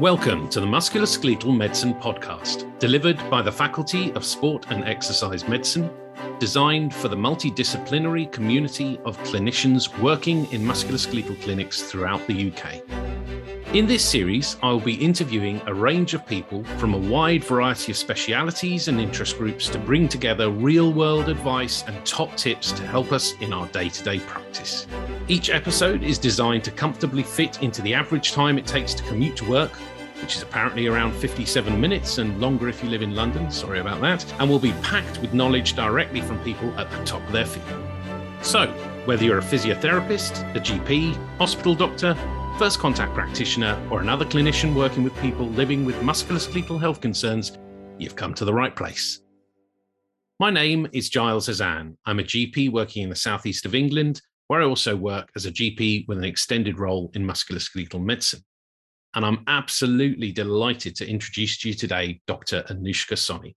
Welcome to the Musculoskeletal Medicine Podcast, delivered by the Faculty of Sport and Exercise Medicine, designed for the multidisciplinary community of clinicians working in musculoskeletal clinics throughout the UK. In this series, I will be interviewing a range of people from a wide variety of specialities and interest groups to bring together real world advice and top tips to help us in our day to day practice. Each episode is designed to comfortably fit into the average time it takes to commute to work, which is apparently around 57 minutes and longer if you live in London. Sorry about that. And will be packed with knowledge directly from people at the top of their field. So, whether you're a physiotherapist, a GP, hospital doctor, first contact practitioner, or another clinician working with people living with musculoskeletal health concerns, you've come to the right place. My name is Giles Hazan. I'm a GP working in the southeast of England, where I also work as a GP with an extended role in musculoskeletal medicine. And I'm absolutely delighted to introduce to you today Dr. Anushka Soni.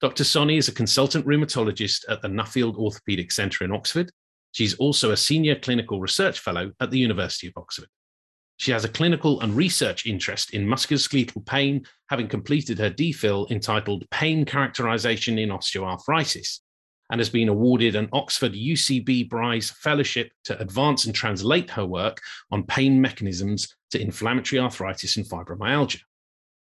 Dr. Soni is a consultant rheumatologist at the Nuffield Orthopaedic Centre in Oxford. She's also a senior clinical research fellow at the University of Oxford. She has a clinical and research interest in musculoskeletal pain, having completed her DPhil entitled Pain Characterization in Osteoarthritis, and has been awarded an Oxford UCB Prize Fellowship to advance and translate her work on pain mechanisms to inflammatory arthritis and fibromyalgia.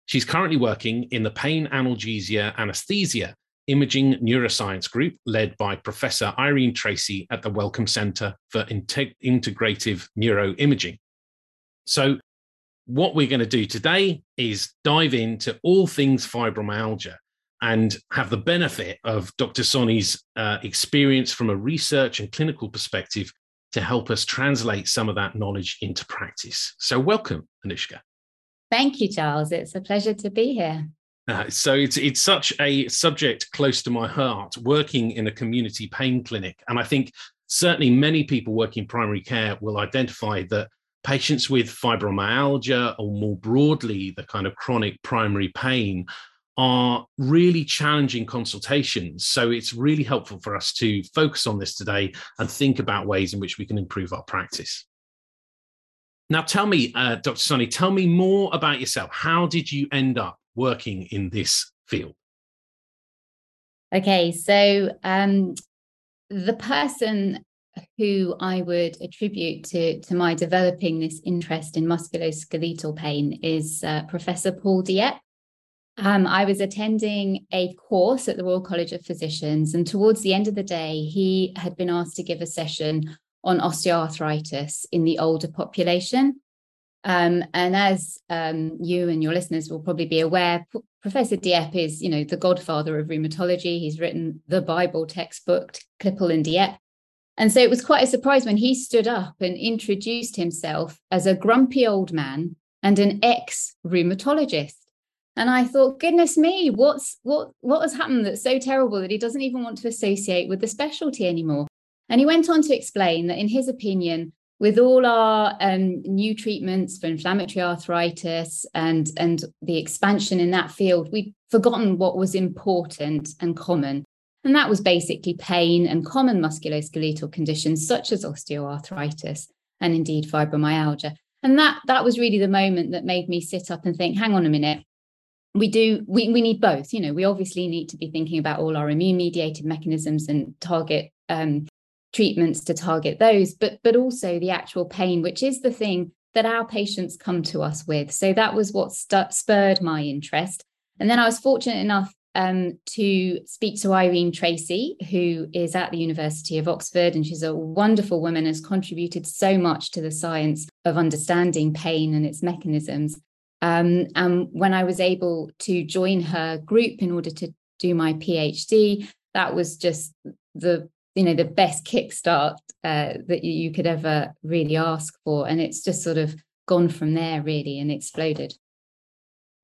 She's currently working in the Pain Analgesia Anesthesia Imaging Neuroscience Group, led by Professor Irene Tracey at the Wellcome Center for Integ- Integrative Neuroimaging. So, what we're going to do today is dive into all things fibromyalgia and have the benefit of Dr. Soni's uh, experience from a research and clinical perspective to help us translate some of that knowledge into practice. So, welcome, Anushka. Thank you, Giles. It's a pleasure to be here. Uh, so it's it's such a subject close to my heart. Working in a community pain clinic, and I think certainly many people working primary care will identify that patients with fibromyalgia or more broadly the kind of chronic primary pain are really challenging consultations. So it's really helpful for us to focus on this today and think about ways in which we can improve our practice. Now, tell me, uh, Dr. Soni, tell me more about yourself. How did you end up working in this field? Okay, so um, the person who I would attribute to, to my developing this interest in musculoskeletal pain is uh, Professor Paul Dieppe. Um, I was attending a course at the Royal College of Physicians, and towards the end of the day, he had been asked to give a session on osteoarthritis in the older population. Um, and as um, you and your listeners will probably be aware, P- Professor Dieppe is, you know, the godfather of rheumatology. He's written the Bible textbook, Klippel and Dieppe. And so it was quite a surprise when he stood up and introduced himself as a grumpy old man and an ex rheumatologist. And I thought, goodness me, what's what what has happened that's so terrible that he doesn't even want to associate with the specialty anymore? And he went on to explain that, in his opinion, with all our um, new treatments for inflammatory arthritis and and the expansion in that field, we've forgotten what was important and common. And that was basically pain and common musculoskeletal conditions such as osteoarthritis and indeed fibromyalgia. And that, that was really the moment that made me sit up and think, hang on a minute. We do, we, we need both. You know, we obviously need to be thinking about all our immune mediated mechanisms and target um, treatments to target those, but, but also the actual pain, which is the thing that our patients come to us with. So that was what spurred my interest. And then I was fortunate enough um, to speak to Irene Tracey, who is at the University of Oxford, and she's a wonderful woman, has contributed so much to the science of understanding pain and its mechanisms. Um, and when I was able to join her group in order to do my PhD, that was just the you know the best kickstart uh, that you could ever really ask for, and it's just sort of gone from there really and exploded.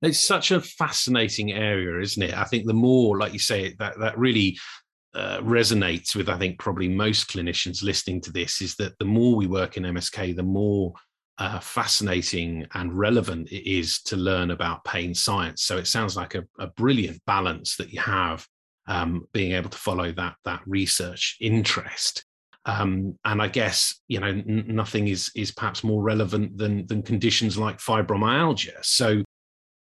It's such a fascinating area, isn't it? I think the more, like you say, that that really uh, resonates with, I think, probably most clinicians listening to this is that the more we work in MSK, the more uh, fascinating and relevant it is to learn about pain science. So it sounds like a, a brilliant balance that you have, um, being able to follow that that research interest. Um, and I guess you know n- nothing is is perhaps more relevant than than conditions like fibromyalgia. So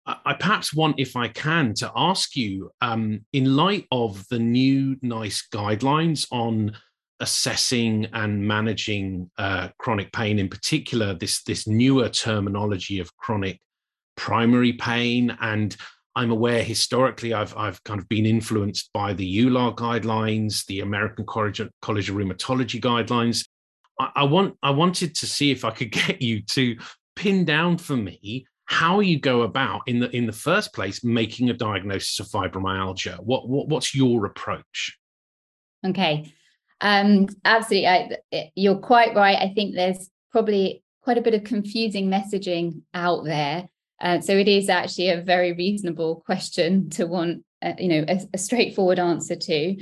I, perhaps want, if I can, to ask you, um, in light of the new NICE guidelines on assessing and managing uh, chronic pain, in particular, this this newer terminology of chronic primary pain and I'm aware historically I've I've kind of been influenced by the EULAR guidelines, the American College, College of Rheumatology guidelines. I, I, want I wanted to see if I could get you to pin down for me how you go about in the in the first place making a diagnosis of fibromyalgia. What, what what's your approach? Okay, um, absolutely. I, you're quite right. I think there's probably quite a bit of confusing messaging out there uh, so it is actually a very reasonable question to want, uh, you know, a, a, straightforward answer to.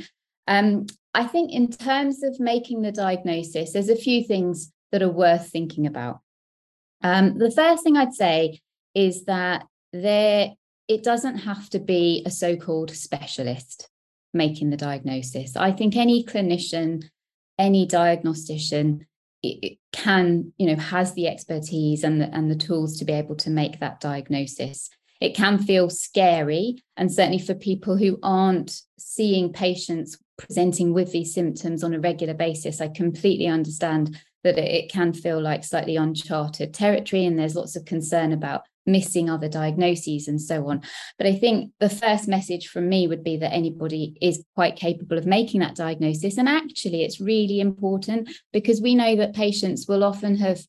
Um, I think in terms of making the diagnosis, there's a few things that are worth thinking about. Um, the first thing I'd say is that there it doesn't have to be a so-called specialist making the diagnosis. I think any clinician, any diagnostician it can you know has the expertise and the, and the tools to be able to make that diagnosis it can feel scary and certainly for people who aren't seeing patients presenting with these symptoms on a regular basis i completely understand that it can feel like slightly uncharted territory and there's lots of concern about missing other diagnoses and so on. But I think the first message from me would be that anybody is quite capable of making that diagnosis. And actually, it's really important because we know that patients will often have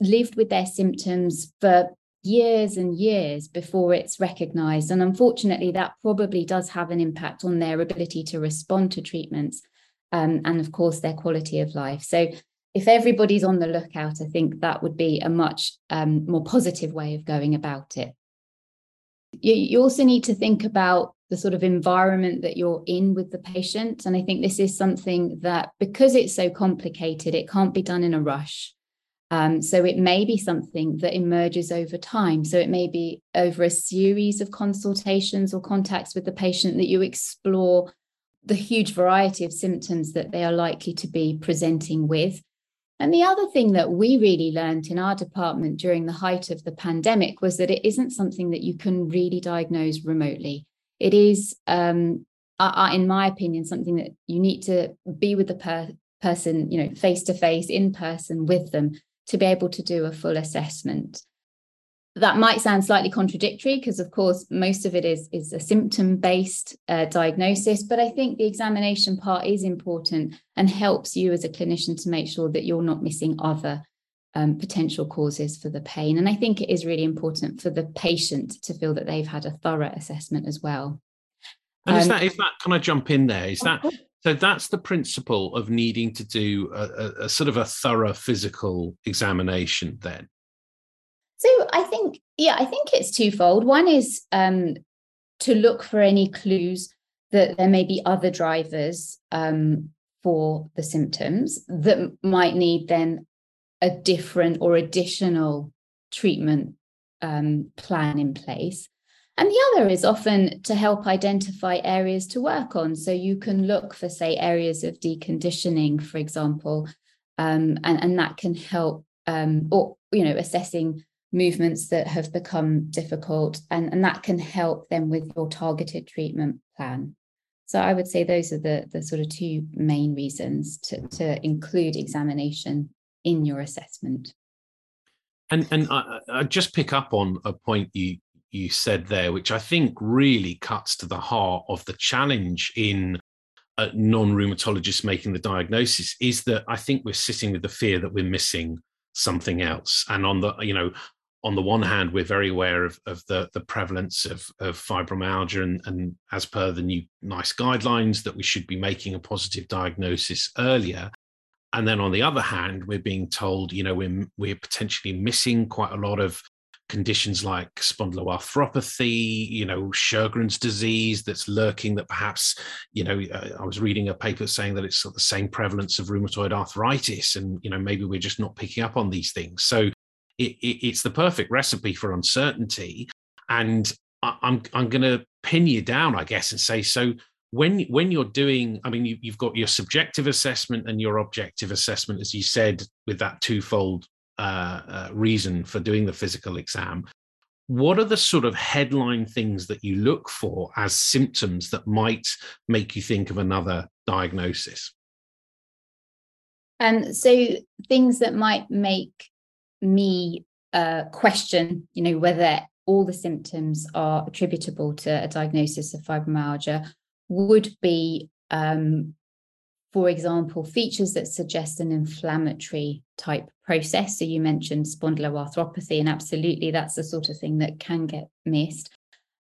lived with their symptoms for years and years before it's recognized. And unfortunately, that probably does have an impact on their ability to respond to treatments um, and, of course, their quality of life. So if everybody's on the lookout, I think that would be a much um, more positive way of going about it. You, you also need to think about the sort of environment that you're in with the patient. And I think this is something that, because it's so complicated, it can't be done in a rush. Um, so it may be something that emerges over time. So it may be over a series of consultations or contacts with the patient that you explore the huge variety of symptoms that they are likely to be presenting with. And the other thing that we really learned in our department during the height of the pandemic was that it isn't something that you can really diagnose remotely. It is, um, uh, in my opinion, something that you need to be with the per- person, you know, face to face, in person with them to be able to do a full assessment that might sound slightly contradictory because of course most of it is is a symptom based uh, diagnosis but i think the examination part is important and helps you as a clinician to make sure that you're not missing other um, potential causes for the pain and i think it is really important for the patient to feel that they've had a thorough assessment as well. And um, is that is that can i jump in there? Is that so that's the principle of needing to do a, a, a sort of a thorough physical examination then so I think, yeah, I think it's twofold. One is um, to look for any clues that there may be other drivers um, for the symptoms that might need then a different or additional treatment um, plan in place. And the other is often to help identify areas to work on. So you can look for, say, areas of deconditioning, for example, um, and, and that can help, um, or, you know, assessing movements that have become difficult and, and that can help them with your targeted treatment plan. So i would say those are the, the sort of two main reasons to, to include examination in your assessment. And and I, I just pick up on a point you you said there which i think really cuts to the heart of the challenge in uh, a non-rheumatologist making the diagnosis is that i think we're sitting with the fear that we're missing something else. And on the you know on the one hand, we're very aware of, of the, the prevalence of, of fibromyalgia, and, and as per the new NICE guidelines, that we should be making a positive diagnosis earlier. And then on the other hand, we're being told, you know, we're, we're potentially missing quite a lot of conditions like spondyloarthropathy, you know, Sjogren's disease that's lurking that perhaps, you know, uh, I was reading a paper saying that it's the same prevalence of rheumatoid arthritis. And, you know, maybe we're just not picking up on these things. So it, it, it's the perfect recipe for uncertainty. And I, I'm I'm going to pin you down, I guess, and say so. when when you're doing i mean you, have got your subjective assessment and your objective assessment as you said with that twofold uh, uh, reason for doing the physical exam what are the sort of headline things that you look for as symptoms that might make you think of another diagnosis and so things that might make me uh, question you know whether all the symptoms are attributable to a diagnosis of fibromyalgia would be, um, for example, features that suggest an inflammatory type process. So you mentioned spondyloarthropathy, and absolutely that's the sort of thing that can get missed.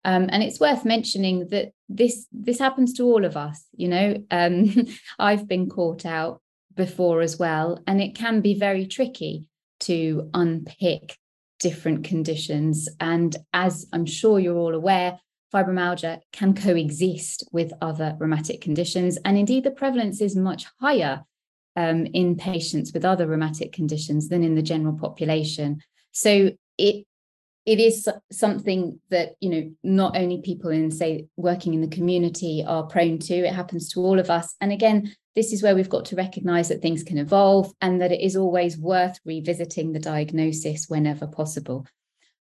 Um, and it's worth mentioning that this this happens to all of us. You know, um, I've been caught out before as well, and it can be very tricky to unpick different conditions. And as I'm sure you're all aware, fibromyalgia can coexist with other rheumatic conditions. And indeed, the prevalence is much higher um, in patients with other rheumatic conditions than in the general population. So it it is something that you know not only people in say working in the community are prone to it happens to all of us and again this is where we've got to recognize that things can evolve and that it is always worth revisiting the diagnosis whenever possible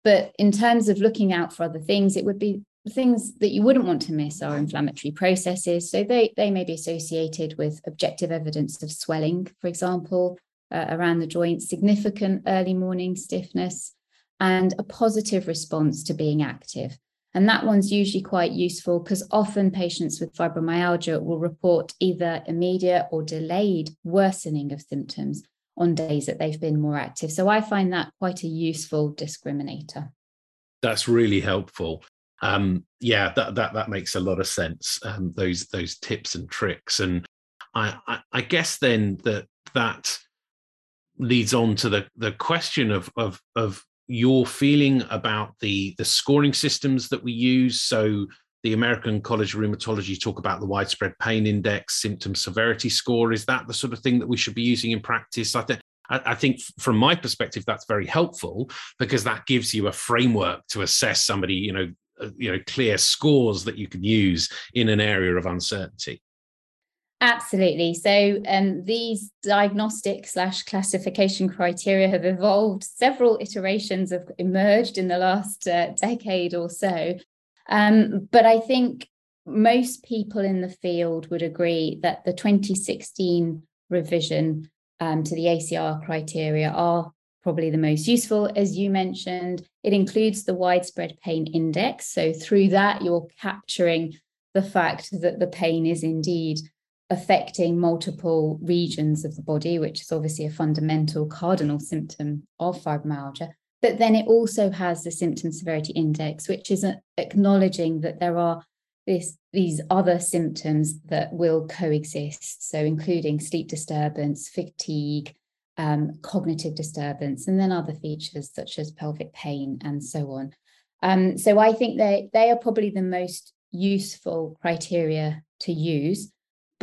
but in terms of looking out for other things it would be things that you wouldn't want to miss are inflammatory processes. So they, they may be associated with objective evidence of swelling, for example, uh, around the joints, significant early morning stiffness, and a positive response to being active. And that one's usually quite useful because often patients with fibromyalgia will report either immediate or delayed worsening of symptoms on days that they've been more active. So I find that quite a useful discriminator. That's really helpful um, yeah, that that that makes a lot of sense. Um, those those tips and tricks, and I, I, I guess then that that leads on to the the question of of of your feeling about the the scoring systems that we use. So the American College of Rheumatology talk about the widespread pain index, symptom severity score. Is that the sort of thing that we should be using in practice? I think I think from my perspective, that's very helpful because that gives you a framework to assess somebody, you know, uh, you know clear scores that you can use in an area of uncertainty absolutely so um, these diagnostic slash classification criteria have evolved several iterations have emerged in the last uh, decade or so um, but i think most people in the field would agree that the 2016 revision um, to the acr criteria are probably the most useful. As you mentioned, it includes the widespread pain index. So, through that, you're capturing the fact that the pain is indeed affecting multiple regions of the body, which is obviously a fundamental cardinal symptom of fibromyalgia. But then it also has the symptom severity index, which is acknowledging that there are this, these other symptoms that will coexist. So, including sleep disturbance, fatigue, um, cognitive disturbance, and then other features such as pelvic pain and so on. Um, so I think they they are probably the most useful criteria to use.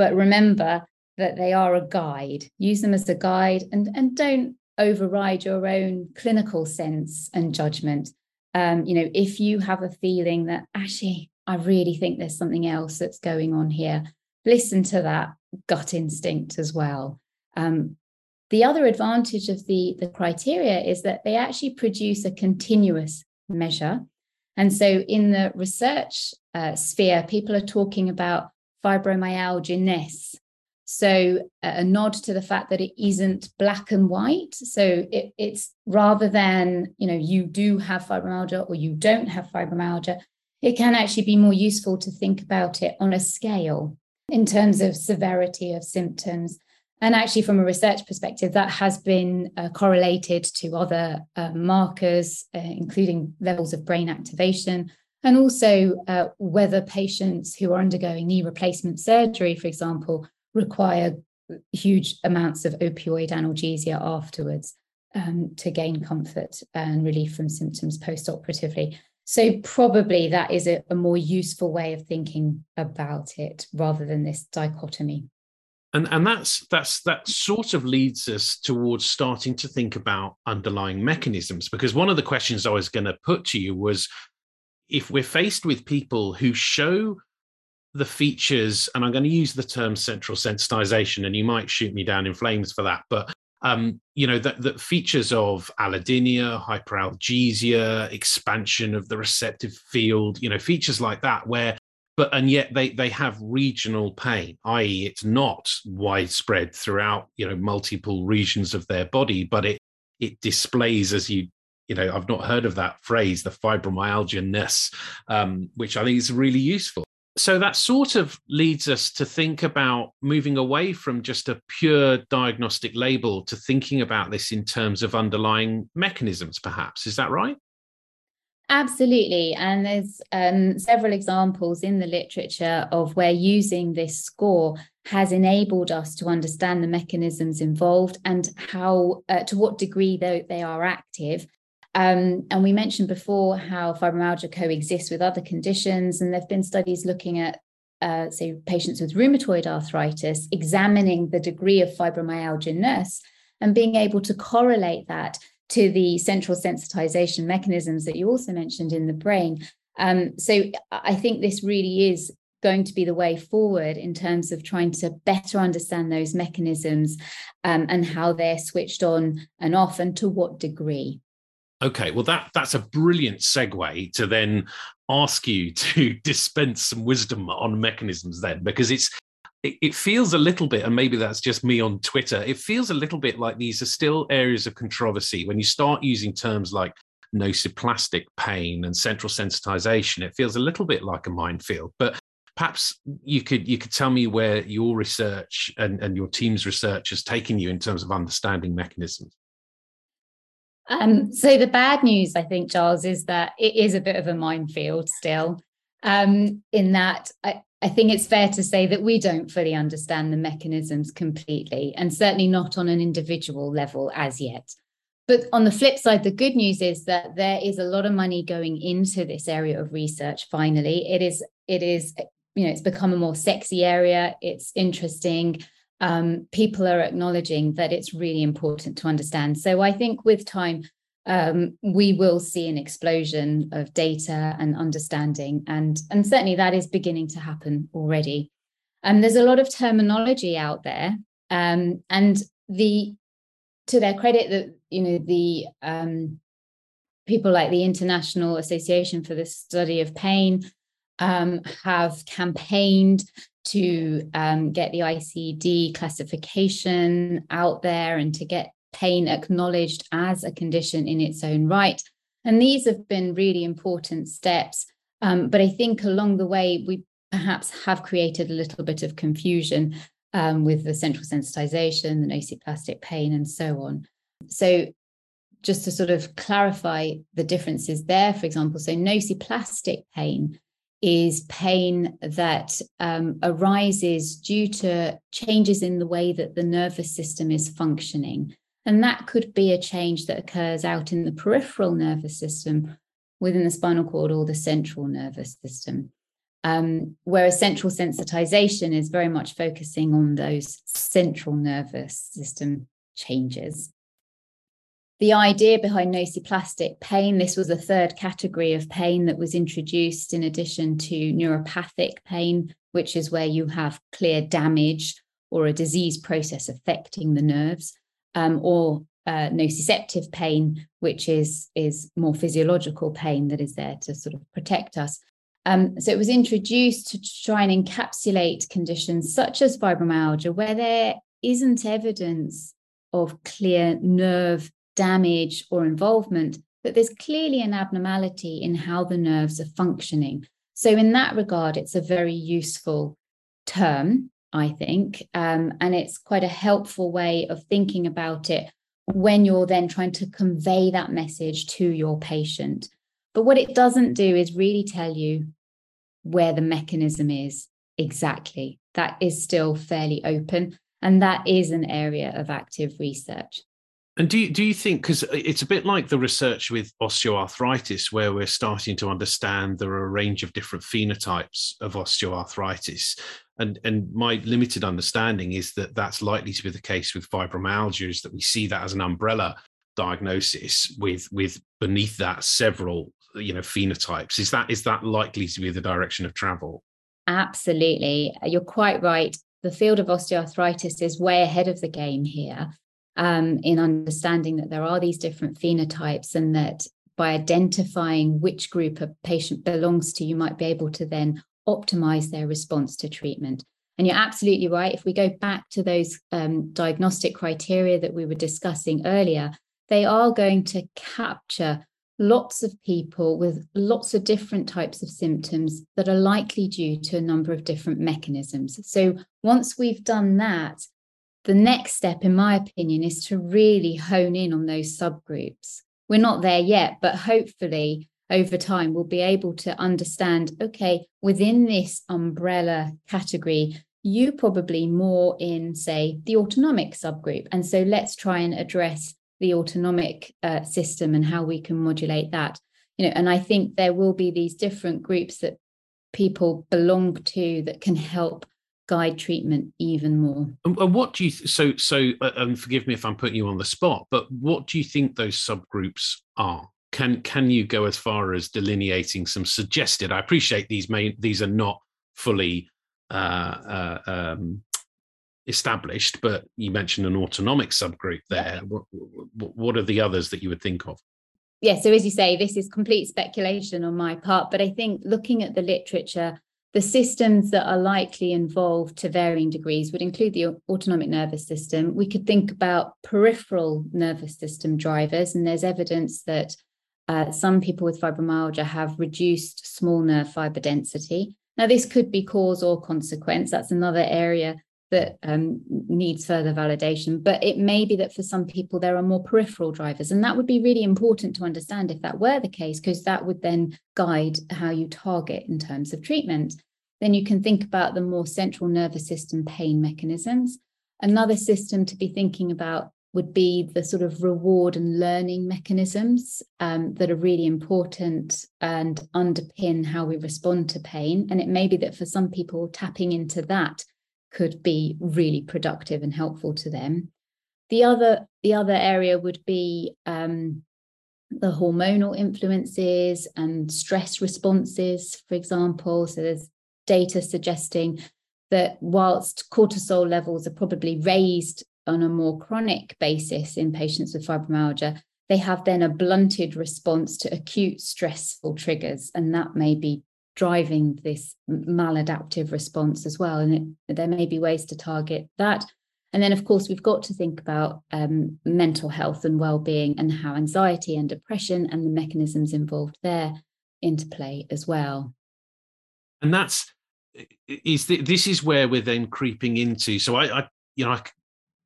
But remember that they are a guide. Use them as a guide and, and don't override your own clinical sense and judgment. Um, you know, if you have a feeling that actually, I really think there's something else that's going on here, listen to that gut instinct as well. Um, the other advantage of the, the criteria is that they actually produce a continuous measure. And so in the research uh, sphere, people are talking about fibromyalgia-ness. So a nod to the fact that it isn't black and white. So it, it's rather than, you know, you do have fibromyalgia or you don't have fibromyalgia, it can actually be more useful to think about it on a scale in terms of severity of symptoms and actually, from a research perspective, that has been uh, correlated to other uh, markers, uh, including levels of brain activation, and also uh, whether patients who are undergoing knee replacement surgery, for example, require huge amounts of opioid analgesia afterwards um, to gain comfort and relief from symptoms post-operatively. So probably that is a, a more useful way of thinking about it rather than this dichotomy and and that's that's that sort of leads us towards starting to think about underlying mechanisms because one of the questions i was going to put to you was if we're faced with people who show the features, and I'm going to use the term central sensitization, and you might shoot me down in flames for that, but um, you know, the features of allodynia, hyperalgesia, expansion of the receptive field, you know, features like that, where but and yet they they have regional pain i.e it's not widespread throughout you know multiple regions of their body but it it displays as you you know i've not heard of that phrase the fibromyalgia ness um, which i think is really useful so that sort of leads us to think about moving away from just a pure diagnostic label to thinking about this in terms of underlying mechanisms perhaps is that right Absolutely. And there's um, several examples in the literature of where using this score has enabled us to understand the mechanisms involved and how, uh, to what degree they, they are active. Um, and we mentioned before how fibromyalgia coexists with other conditions. And there have been studies looking at, uh, say, patients with rheumatoid arthritis, examining the degree of fibromyalgia ness and being able to correlate that to the central sensitization mechanisms that you also mentioned in the brain. Um, so I think this really is going to be the way forward in terms of trying to better understand those mechanisms um, and how they're switched on and off and to what degree. Okay, well that that's a brilliant segue to then ask you to dispense some wisdom on mechanisms then because it's it, it feels a little bit, and maybe that's just me on Twitter, it feels a little bit like these are still areas of controversy. When you start using terms like nociplastic pain and central sensitization, it feels a little bit like a minefield. But perhaps you could you could tell me where your research and, and your team's research has taken you in terms of understanding mechanisms. Um, so the bad news, I think, Giles, is that it is a bit of a minefield still. Um, in that I, I think it's fair to say that we don't fully understand the mechanisms completely, and certainly not on an individual level as yet. But on the flip side, the good news is that there is a lot of money going into this area of research. Finally, it is it is you know it's become a more sexy area. It's interesting. Um, people are acknowledging that it's really important to understand. So I think with time, um, we will see an explosion of data and understanding. And, and certainly that is beginning to happen already. Um, there's a lot of terminology out there. Um, and the to their credit that you know the um, people like the International Association for the Study of Pain um, have campaigned to um, get the ICD classification out there and to get pain acknowledged as a condition in its own right. And these have been really important steps. Um, but I think along the way, we perhaps have created a little bit of confusion um, with the central sensitization, the nociplastic pain, and so on. So, just to sort of clarify the differences there, for example, so nociplastic pain is pain that um, arises due to changes in the way that the nervous system is functioning. And that could be a change that occurs out in the peripheral nervous system within the spinal cord or the central nervous system. Um, whereas central sensitization is very much focusing on those central nervous system changes. The idea behind nociplastic pain, this was a third category of pain that was introduced in addition to neuropathic pain, which is where you have clear damage or a disease process affecting the nerves um, or uh, nociceptive pain, which is, is more physiological pain that is there to sort of protect us. Um, so it was introduced to try and encapsulate conditions such as fibromyalgia, where there isn't evidence of clear nerve damage or involvement, but there's clearly an abnormality in how the nerves are functioning. So, in that regard, it's a very useful term I think. Um, and it's quite a helpful way of thinking about it when you're then trying to convey that message to your patient. But what it doesn't do is really tell you where the mechanism is exactly. That is still fairly open. And that is an area of active research. And do you, do you think, because uh, it's a bit like the research with osteoarthritis, where we're starting to understand there are a range of different phenotypes of osteoarthritis. And, and my limited understanding is that that's likely to be the case with fibromyalgia, is that we see that as an umbrella diagnosis with, with beneath that several you know phenotypes. Is that is that likely to be the direction of travel? Absolutely. You're quite right. The field of osteoarthritis is way ahead of the game here um, in understanding that there are these different phenotypes and that by identifying which group a patient belongs to, you might be able to then optimize their response to treatment. And you're absolutely right. If we go back to those um, diagnostic criteria that we were discussing earlier, they are going to capture lots of people with lots of different types of symptoms that are likely due to a number of different mechanisms. So once we've done that, the next step, in my opinion, is to really hone in on those subgroups. We're not there yet, but hopefully over time we'll be able to understand okay, within this umbrella category, you probably more in, say, the autonomic subgroup. And so let's try and address the autonomic uh, system and how we can modulate that. You know, and I think there will be these different groups that people belong to that can help guide treatment even more. And what do you th- so so? Uh, and forgive me if I'm putting you on the spot, but what do you think those subgroups are? Can can you go as far as delineating some suggested? I appreciate these may these are not fully uh, uh, um, established, but you mentioned an autonomic subgroup there. What, what are the others that you would think of? Yeah, so as you say, this is complete speculation on my part, but I think looking at the literature, the systems that are likely involved to varying degrees would include the autonomic nervous system. We could think about peripheral nervous system drivers, and there's evidence that uh, some people with fibromyalgia have reduced small nerve fiber density. Now, this could be cause or consequence. That's another area that um, needs further validation. But it may be that for some people, there are more peripheral drivers. And that would be really important to understand if that were the case, because that would then guide how you target in terms of treatment. Then you can think about the more central nervous system pain mechanisms. Another system to be thinking about would be the sort of reward and learning mechanisms um, that are really important and underpin how we respond to pain. And it may be that for some people, tapping into that could be really productive and helpful to them. The other, the other area would be um, the hormonal influences and stress responses, for example. So there's data suggesting that whilst cortisol levels are probably raised on a more chronic basis in patients with fibromyalgia, they have then a blunted response to acute stressful triggers, and that may be driving this maladaptive response as well. And it, there may be ways to target that. And then, of course, we've got to think about um, mental health and well-being and how anxiety and depression and the mechanisms involved there interplay as well. And that's is the, this is where we're then creeping into. So I, I you know, I,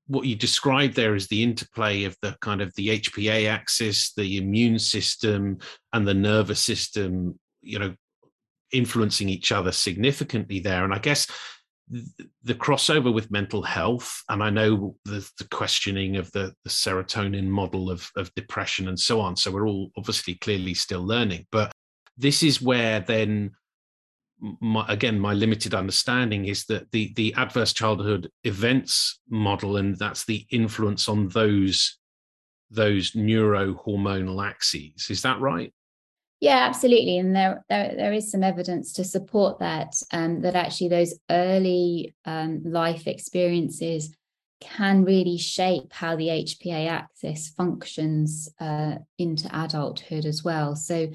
what you described there is the interplay of the kind of the HPA axis, the immune system, and the nervous system. You know, influencing each other significantly there. And I guess the crossover with mental health, and I know the, the questioning of the, the serotonin model of, of depression and so on. So we're all obviously clearly still learning, but this is where then my, again my limited understanding is that the the adverse childhood events model and that's the influence on those those neurohormonal axes is that right yeah, absolutely, and there, there there is some evidence to support that. Um, that actually those early um, life experiences can really shape how the HPA axis functions uh, into adulthood as well. So,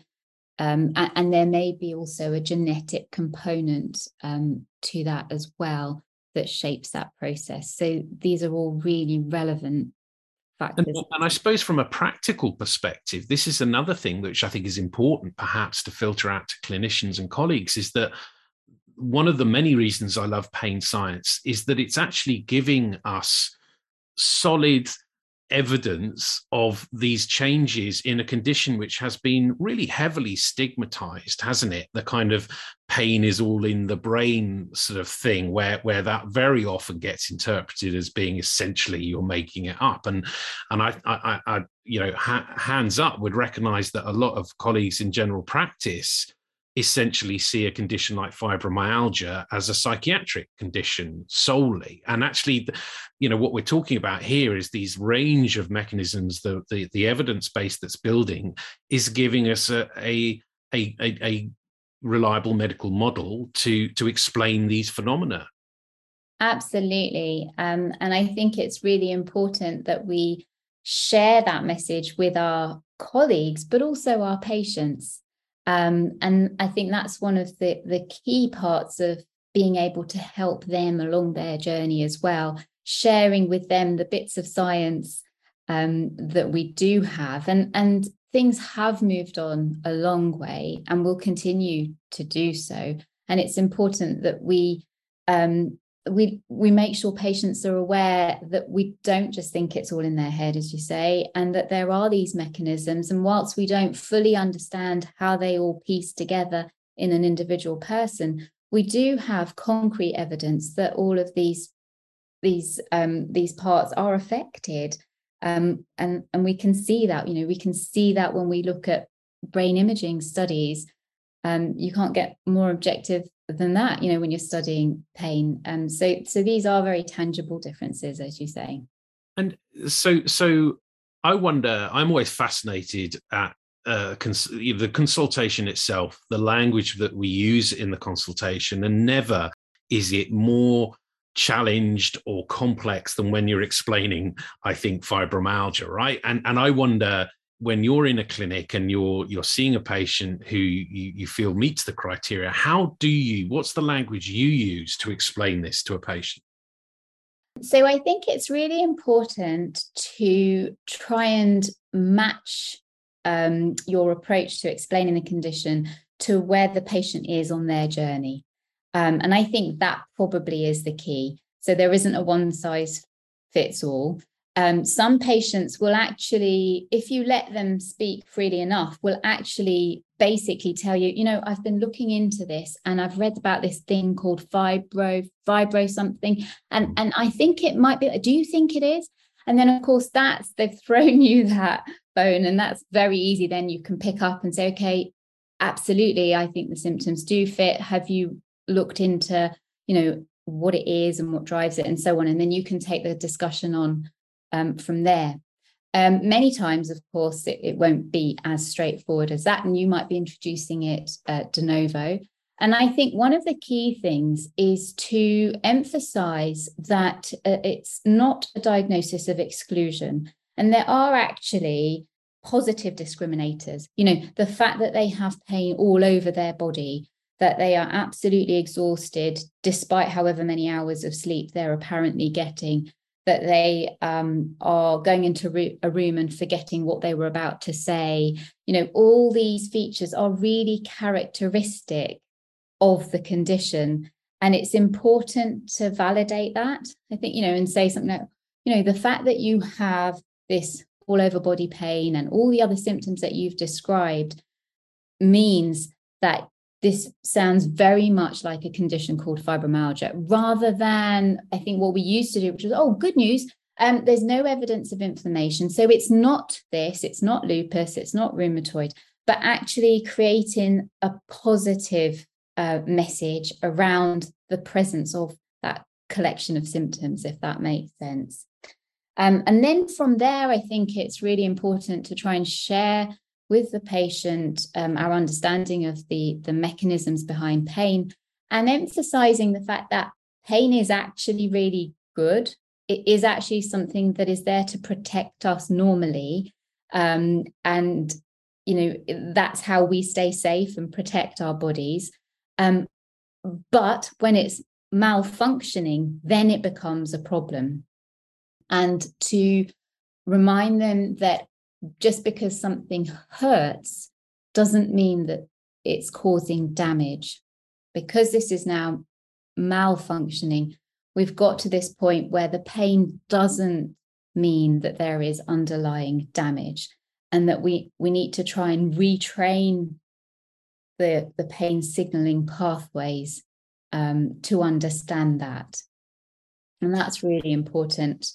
um, and, and, there may be also a genetic component um, to that as well that shapes that process. So these are all really relevant factors. And, and, I suppose from a practical perspective, this is another thing which I think is important perhaps to filter out to clinicians and colleagues is that one of the many reasons I love pain science is that it's actually giving us solid evidence of these changes in a condition which has been really heavily stigmatized hasn't it? The kind of pain is all in the brain sort of thing where where that very often gets interpreted as being essentially you're making it up. And and i i, I you know ha- hands up would recognize that a lot of colleagues in general practice essentially see a condition like fibromyalgia as a psychiatric condition solely. And actually you know what we're talking about here is these range of mechanisms the the, the evidence base that's building is giving us a a a, a, reliable medical model to to explain these phenomena. Absolutely. Um, and i think it's really important that we share that message with our colleagues but also our patients um, and i think that's one of the the key parts of being able to help them along their journey as well sharing with them the bits of science um, that we do have and and things have moved on a long way and will continue to do so. And it's important that we um, we we make sure patients are aware that we don't just think it's all in their head, as you say, and that there are these mechanisms. And whilst we don't fully understand how they all piece together in an individual person, we do have concrete evidence that all of these these um, these parts are affected um, and, and we can see that, you know, we can see that when we look at brain imaging studies. Um, you can't get more objective than that, you know, when you're studying pain. Um, so, so these are very tangible differences, as you say. And so, so I wonder. I'm always fascinated at uh, cons- the consultation itself, the language that we use in the consultation, and never is it more challenged or complex than when you're explaining i think fibromyalgia right and and i wonder when you're in a clinic and you're you're seeing a patient who you, you feel meets the criteria how do you what's the language you use to explain this to a patient so i think it's really important to try and match um, your approach to explaining the condition to where the patient is on their journey um, and I think that probably is the key. So there isn't a one size fits all. Um, some patients will actually, if you let them speak freely enough, will actually basically tell you, you know, I've been looking into this and I've read about this thing called fibro, fibro something. And, and I think it might be, do you think it is? And then of course that's they've thrown you that bone and that's very easy. Then you can pick up and say, okay, absolutely, I think the symptoms do fit. Have you looked into you know what it is and what drives it and so on and then you can take the discussion on um, from there. Um, many times of course it, it, won't be as straightforward as that and you might be introducing it uh, de novo. And i think one of the key things is to emphasize that uh, it's not a diagnosis of exclusion. And there are actually positive discriminators you know the fact that they have pain all over their body that they are absolutely exhausted despite however many hours of sleep they're apparently getting that they um, are going into a room and forgetting what they were about to say. You know all these features are really characteristic of the condition and it's important to validate that i think you know and say something like you know the fact that you have this all over body pain and all the other symptoms that you've described means that this sounds very much like a condition called fibromyalgia, rather than I think what we used to do, which was, oh, good news. Um, there's no evidence of inflammation. So it's not this, it's not lupus, it's not rheumatoid, but actually creating a positive uh, message around the presence of that collection of symptoms, if that makes sense. Um, and then from there, I think it's really important to try and share with the patient um, our understanding of the, the mechanisms behind pain and emphasizing the fact that pain is actually really good. It is actually something that is there to protect us normally. Um, and, you know, that's how we stay safe and protect our bodies. Um, but when it's malfunctioning, then it becomes a problem. And to remind them that just because something hurts doesn't mean that it's causing damage. Because this is now malfunctioning, we've got to this point where the pain doesn't mean that there is underlying damage and that we, we need to try and retrain the, the pain signaling pathways um, to understand that. And that's really important.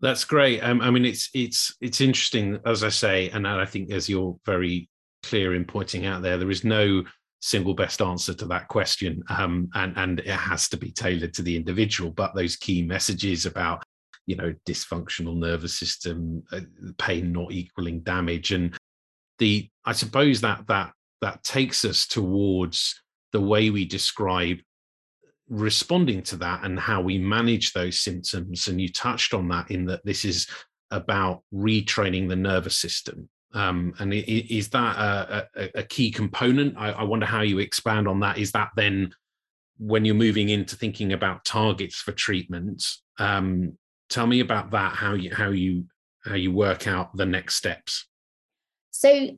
That's great. Um, I mean, it's it's it's interesting, as I say, and I think as you're very clear in pointing out there, there is no single best answer to that question, um, and and it has to be tailored to the individual. But those key messages about you know dysfunctional nervous system, uh, pain not equaling damage, and the I suppose that that that takes us towards the way we describe responding to that and how we manage those symptoms. And you touched on that in that this is about retraining the nervous system. Um, and is that a, a, a key component? I, I, wonder how you expand on that. Is that then when you're moving into thinking about targets for treatment? Um, tell me about that. How you how you how you work out the next steps. So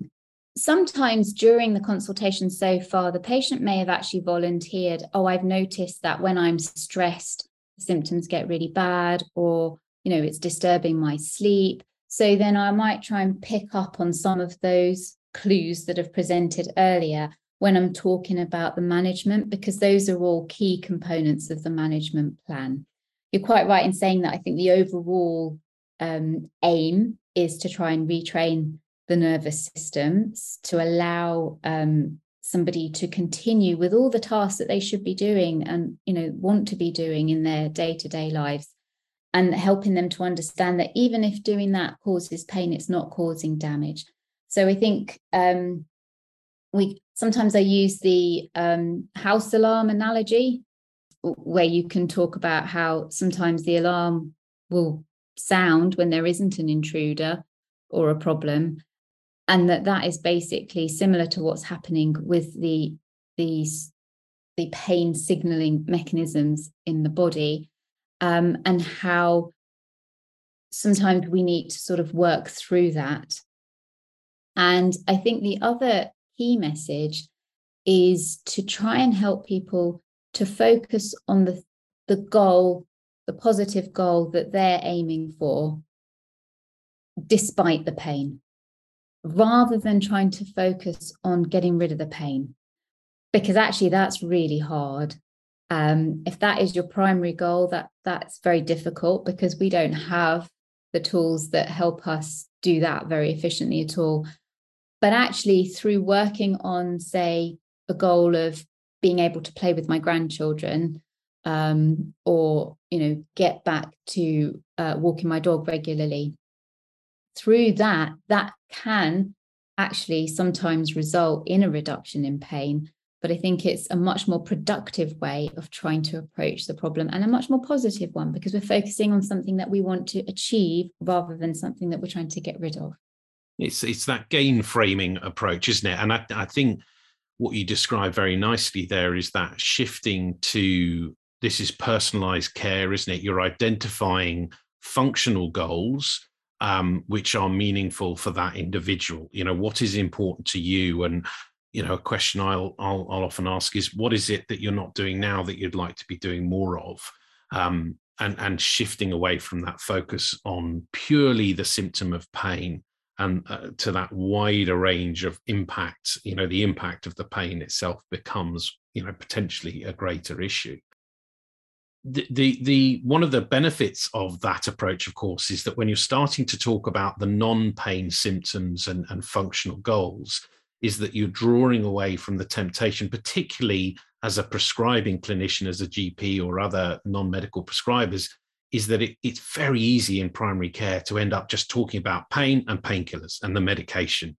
sometimes during the consultation so far, the patient may have actually volunteered, oh, I've noticed that when I'm stressed, symptoms get really bad, or, you know, it's disturbing my sleep. So then I might try and pick up on some of those clues that have presented earlier when I'm talking about the management, because those are all key components of the management plan. You're quite right in saying that I think the overall um, aim is to try and retrain the nervous systems to allow um, somebody to continue with all the tasks that they should be doing and you know want to be doing in their day-to-day lives and helping them to understand that even if doing that causes pain it's not causing damage. So i think um, we sometimes i use the um, house alarm analogy where you can talk about how sometimes the alarm will sound when there isn't an intruder or a problem and that that is basically similar to what's happening with the these the pain signaling mechanisms in the body um, and how sometimes we need to sort of work through that. And i think the other key message is to try and help people to focus on the the goal the positive goal that they're aiming for despite the pain rather than trying to focus on getting rid of the pain. Because actually, that's really hard. Um, if that is your primary goal, that that's very difficult because we don't have the tools that help us do that very efficiently at all. But actually, through working on, say, a goal of being able to play with my grandchildren, um, or you know, get back to uh, walking my dog regularly, through that, that can actually sometimes result in a reduction in pain. But I think it's a much more productive way of trying to approach the problem and a much more positive one because we're focusing on something that we want to achieve rather than something that we're trying to get rid of. It's it's that gain framing approach, isn't it? And I, I think what you describe very nicely there is that shifting to this is personalized care, isn't it? You're identifying functional goals um, which are meaningful for that individual. You know, what is important to you? And you know, a question I'll I'll, I'll often ask is, what is it that you're not doing now that you'd like to be doing more of? Um, and and shifting away from that focus on purely the symptom of pain and uh, to that wider range of impacts you know the impact of the pain itself becomes you know potentially a greater issue the, the one of the benefits of that approach of course is that when you're starting to talk about the non-pain symptoms and, and functional goals is that you're drawing away from the temptation particularly as a prescribing clinician as a gp or other non-medical prescribers is that it, it's very easy in primary care to end up just talking about pain and painkillers and the medication.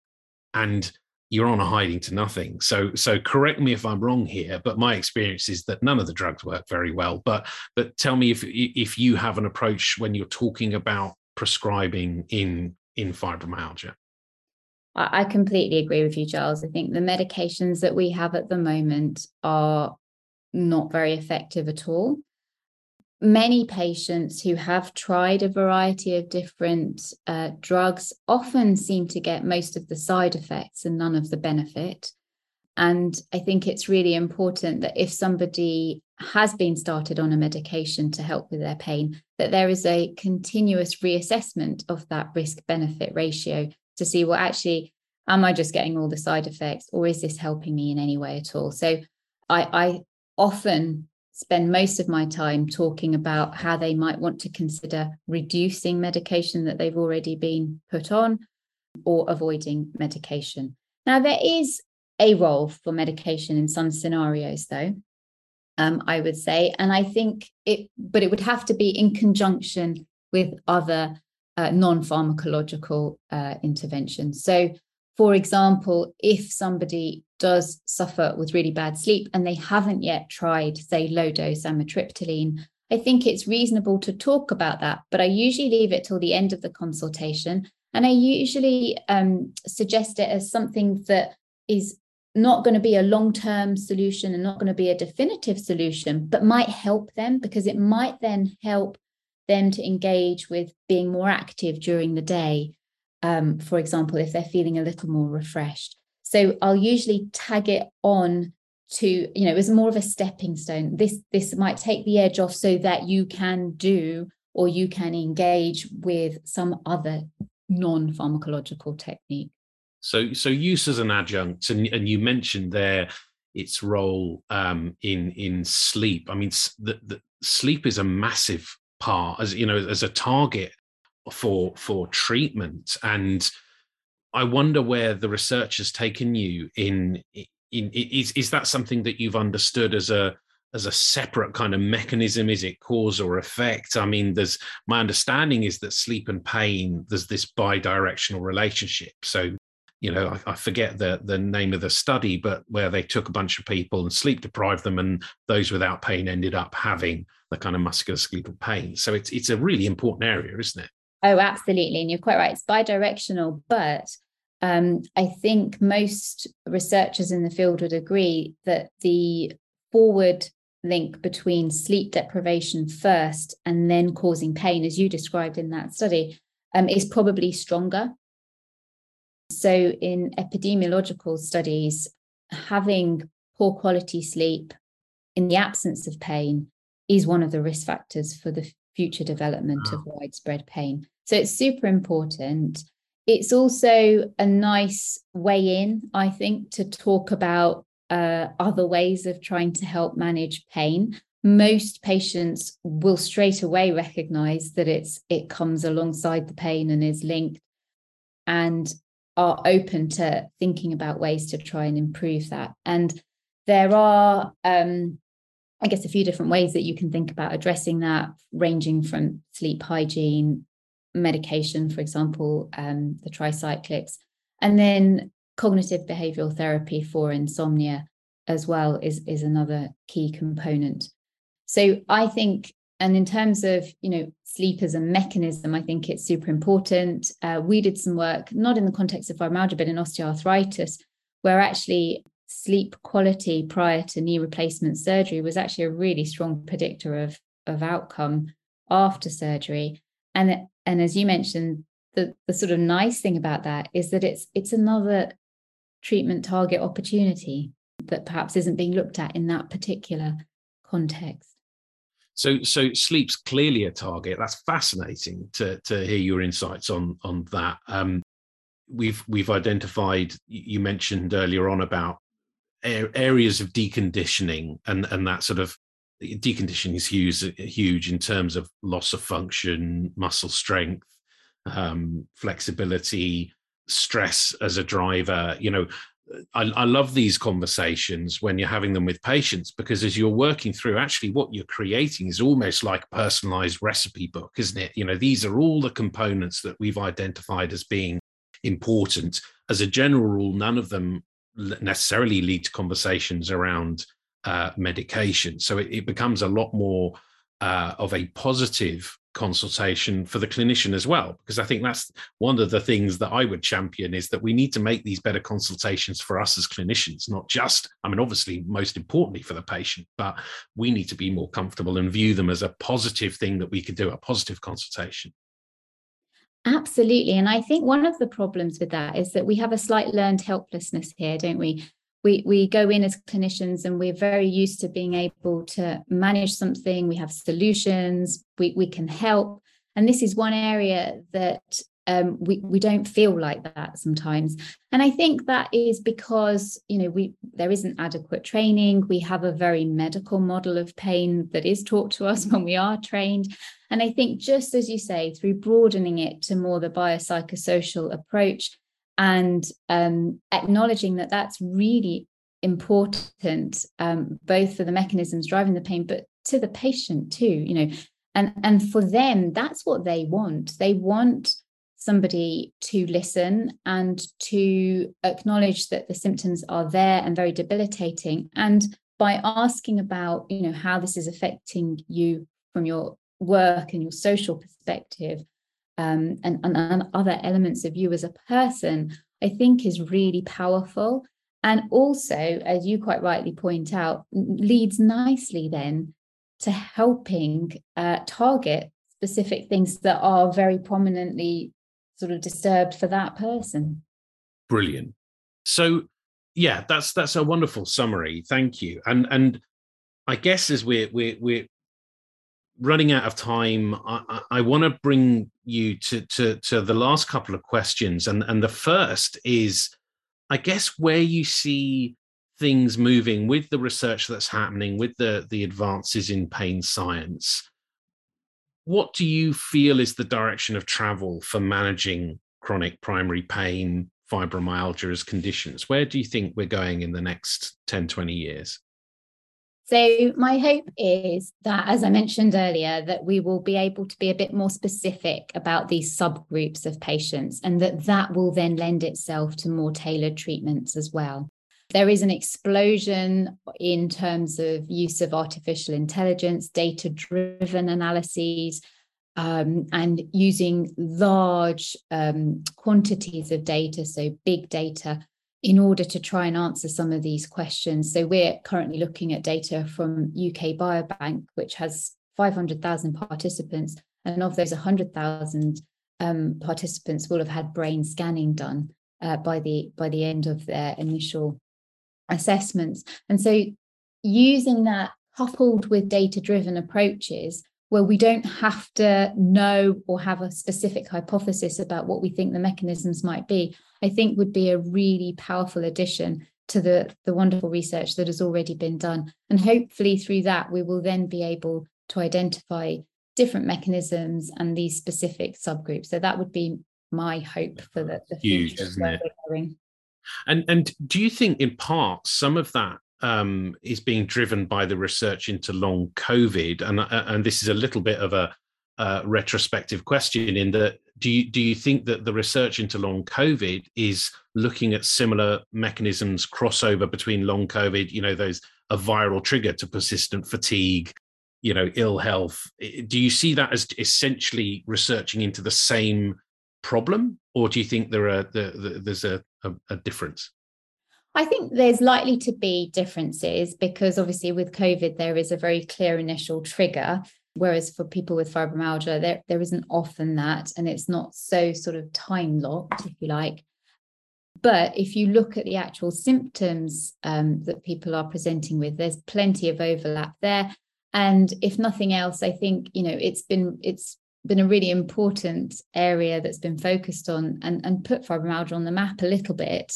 And you're on a hiding to nothing. So so correct me if I'm wrong here, but my experience is that none of the drugs work very well. But but tell me if if you have an approach when you're talking about prescribing in in fibromyalgia. I completely agree with you, Giles. I think the medications that we have at the moment are not very effective at all many patients who have tried a variety of different uh, drugs often seem to get most of the side effects and none of the benefit. And I think it's really important that if somebody has been started on a medication to help with their pain, that there is a continuous reassessment of that risk benefit ratio to see, well, actually, am I just getting all the side effects or is this helping me in any way at all? So I, I often spend most of my time talking about how they might want to consider reducing medication that they've already been put on or avoiding medication. Now, there is a role for medication in some scenarios, though, um, I would say. And I think it, but it would have to be in conjunction with other uh, non pharmacological uh, interventions. So, for example, if somebody does suffer with really bad sleep and they haven't yet tried, say, low dose amitriptyline, I think it's reasonable to talk about that. But I usually leave it till the end of the consultation. And I usually um, suggest it as something that is not going to be a long term solution and not going to be a definitive solution, but might help them because it might then help them to engage with being more active during the day. Um, for example, if they're feeling a little more refreshed. So I'll usually tag it on to, you know, as more of a stepping stone. This this might take the edge off so that you can do or you can engage with some other non-pharmacological technique. So, so use as an adjunct, and, and you mentioned there its role um, in in sleep. I mean, the, the sleep is a massive part, as you know, as a target for for treatment. And I wonder where the research has taken you in. In, is is that something that you've understood as a as a separate kind of mechanism? Is it cause or effect? I mean, there's my understanding is that sleep and pain, there's this bi-directional relationship. So you know, I, I, forget the the name of the study, but where they took a bunch of people and sleep deprived them, and those without pain ended up having the kind of musculoskeletal pain. So it's it's a really important area, isn't it? Oh, absolutely, and you're quite right. It's bidirectional, but um, I think most researchers in the field would agree that the forward link between sleep deprivation first and then causing pain, as you described in that study, um, is probably stronger so, in epidemiological studies, having poor quality sleep in the absence of pain is one of the risk factors for the future development of widespread pain. So, it's super important. It's also a nice way in, I think, to talk about uh, other ways of trying to help manage pain. Most patients will straight away recognize that it's it comes alongside the pain and is linked. And are open to thinking about ways to try and improve that. And there are, um, I guess, a few different ways that you can think about addressing that, ranging from sleep hygiene, medication, for example, um, the tricyclics, and then cognitive behavioral therapy for insomnia as well is, is another key component. So I think and in terms of you know sleep as a mechanism i think it's super important uh, we did some work not in the context of fibromyalgia but in osteoarthritis where actually sleep quality prior to knee replacement surgery was actually a really strong predictor of of outcome after surgery and and as you mentioned the the sort of nice thing about that is that it's it's another treatment target opportunity that perhaps isn't being looked at in that particular context so, so sleep's clearly a target. That's fascinating to to hear your insights on on that. Um, we've we've identified. You mentioned earlier on about areas of deconditioning, and and that sort of deconditioning is huge huge in terms of loss of function, muscle strength, um, flexibility, stress as a driver. You know, I, I, love these conversations when you're having them with patients because as you're working through, actually, what you're creating is almost like a personalized recipe book, isn't it? You know, these are all the components that we've identified as being important. As a general rule, none of them necessarily lead to conversations around uh, medication. So it, it, becomes a lot more uh, of a positive consultation for the clinician as well because i think that's one of the things that i would champion is that we need to make these better consultations for us as clinicians not just i mean obviously most importantly for the patient but we need to be more comfortable and view them as a positive thing that we could do a positive consultation absolutely and i think one of the problems with that is that we have a slight learned helplessness here don't we? We we go in as clinicians and we're very used to being able to manage something we have solutions we we can help and this is one area that um, we we don't feel like that sometimes. And i think that is because you know we there isn't adequate training. We have a very medical model of pain that is taught to us when we are trained. And i think just as you say through broadening it to more the biopsychosocial approach and um, acknowledging that that's really important um, both for the mechanisms driving the pain but to the patient too you know. And and for them that's what they want. They want somebody to listen and to acknowledge that the symptoms are there and very debilitating. And by asking about you know how this is affecting you from your work and your social perspective um, and, and, and other elements of you as a person i think is really powerful. And also as you quite rightly point out leads nicely then to helping uh, target specific things that are very prominently sort of disturbed for that person. Brilliant. So yeah, that's that's a wonderful summary. Thank you. And and I guess as we're we're we're running out of time, I, I, I want to bring you to to to the last couple of questions. And and the first is, I guess, where you see things moving with the research that's happening, with the the advances in pain science what do you feel is the direction of travel for managing chronic primary pain, fibromyalgia as conditions? Where do you think we're going in the next 10, 20 years? So, my hope is that, as I mentioned earlier, that we will be able to be a bit more specific about these subgroups of patients and that that will then lend itself to more tailored treatments as well. There is an explosion in terms of use of artificial intelligence, data driven analyses, um, and using large um, quantities of data, so big data, in order to try and answer some of these questions. So we're currently looking at data from UK Biobank, which has 500,000 participants, and of those 100,000 um, participants will have had brain scanning done uh, by the by the end of their initial assessments. And so using that coupled with data driven approaches where we don't have to know or have a specific hypothesis about what we think the mechanisms might be, I think would be a really powerful addition to the, the wonderful research that has already been done. And hopefully, through that, we will then be able to identify different mechanisms and these specific subgroups. So, that would be my hope for the, the Huge, future. Isn't it? And and do you think in part some of that um, is being driven by the research into long COVID? And uh, and this is a little bit of a uh, retrospective question in that do you do you think that the research into long COVID is looking at similar mechanisms crossover between long COVID, you know, those a viral trigger to persistent fatigue, you know, ill health? Do you see that as essentially researching into the same problem, or do you think there are the, the, there's a, a, a difference? I think there's likely to be differences because obviously with COVID there is a very clear initial trigger, whereas for people with fibromyalgia there there isn't often that, and it's not so sort of time locked, if you like. But if you look at the actual symptoms um, that people are presenting with, there's plenty of overlap there. And if nothing else, I think you know it's been it's been a really important area that's been focused on and, and put fibromyalgia on the map a little bit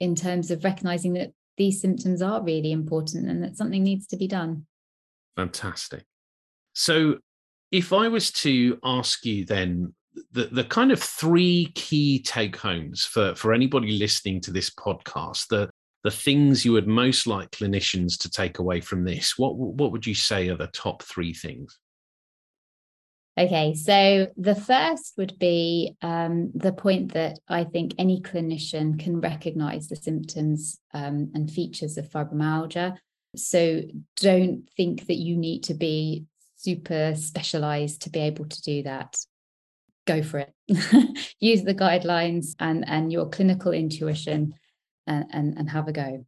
in, terms of recognizing that these symptoms are really important and that something needs to be done. Fantastic. So, if I was to ask you then the, the kind of three key take homes for, for anybody listening to this podcast, the, the things you would most like clinicians to take away from this, what, what would you say are the top three things? Okay, so the first would be um, the point that I think any clinician can recognize the symptoms um, and features of fibromyalgia. So don't think that you need to be super specialized to be able to do that. Go for it. Use the guidelines and, and your clinical intuition and, and, and have a go.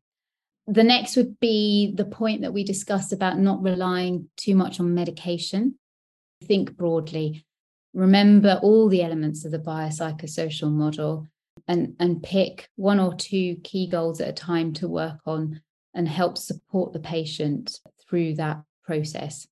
The next would be the point that we discussed about not relying too much on medication think broadly, remember all the elements of the biopsychosocial model and, and pick one or two key goals at a time to work on and help support the patient through that process.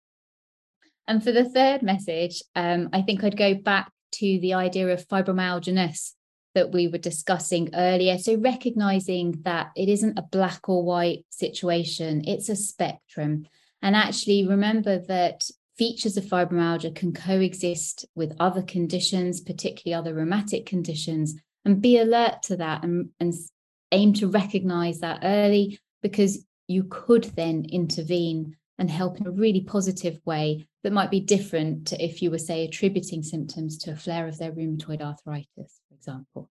And for the third message, um, I think I'd go back to the idea of fibromyalgia that we were discussing earlier. So, recognizing that it isn't a black or white situation, it's a spectrum. And actually, remember that features of fibromyalgia can coexist with other conditions, particularly other rheumatic conditions, and be alert to that and, and aim to recognize that early because you could then intervene and help in a really positive way that might be different to if you were, say, attributing symptoms to a flare of their rheumatoid arthritis, for example.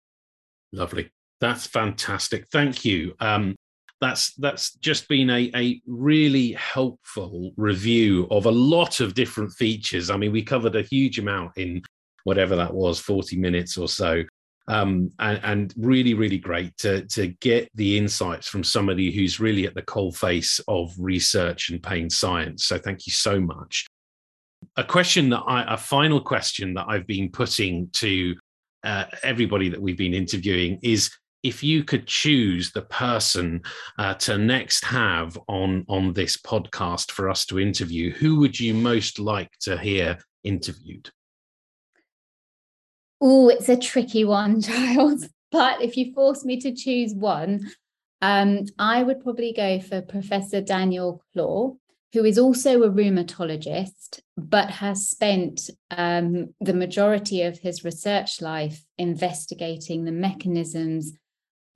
Lovely. That's fantastic. Thank you. Um, that's that's just been a, a really helpful review of a lot of different features. I mean, we covered a huge amount in whatever that was, 40 minutes or so. Um, and, and, really, really great to, to get the insights from somebody who's really at the cold face of research and pain science. So thank you so much. A question that I, a final question that I've been putting to uh, everybody that we've been interviewing is if you could choose the person uh, to next have on on this podcast for us to interview, who would you most like to hear interviewed? Oh, it's a tricky one, Giles. But if you force me to choose one, um, I would probably go for Professor Daniel Clauw, who is also a rheumatologist, but has spent um, the majority of his research life investigating the mechanisms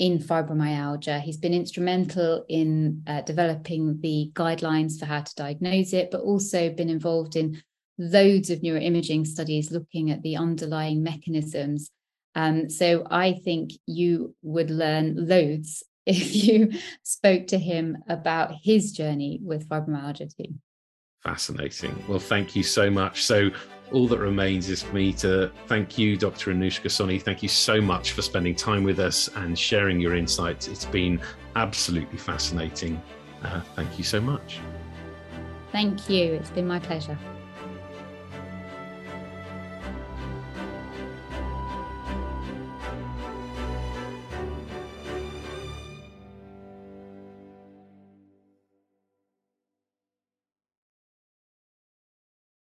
in fibromyalgia. He's been instrumental in uh, developing the guidelines for how to diagnose it, but also been involved in loads of neuroimaging studies looking at the underlying mechanisms. Um, so I think you would learn loads if you spoke to him about his journey with fibromyalgia too. Fascinating. Well, thank you so much. So, all that remains is for me to thank you, Dr. Anushka Soni. Thank you so much for spending time with us and sharing your insights. It's been absolutely fascinating. Uh, thank you so much. Thank you. It's been my pleasure.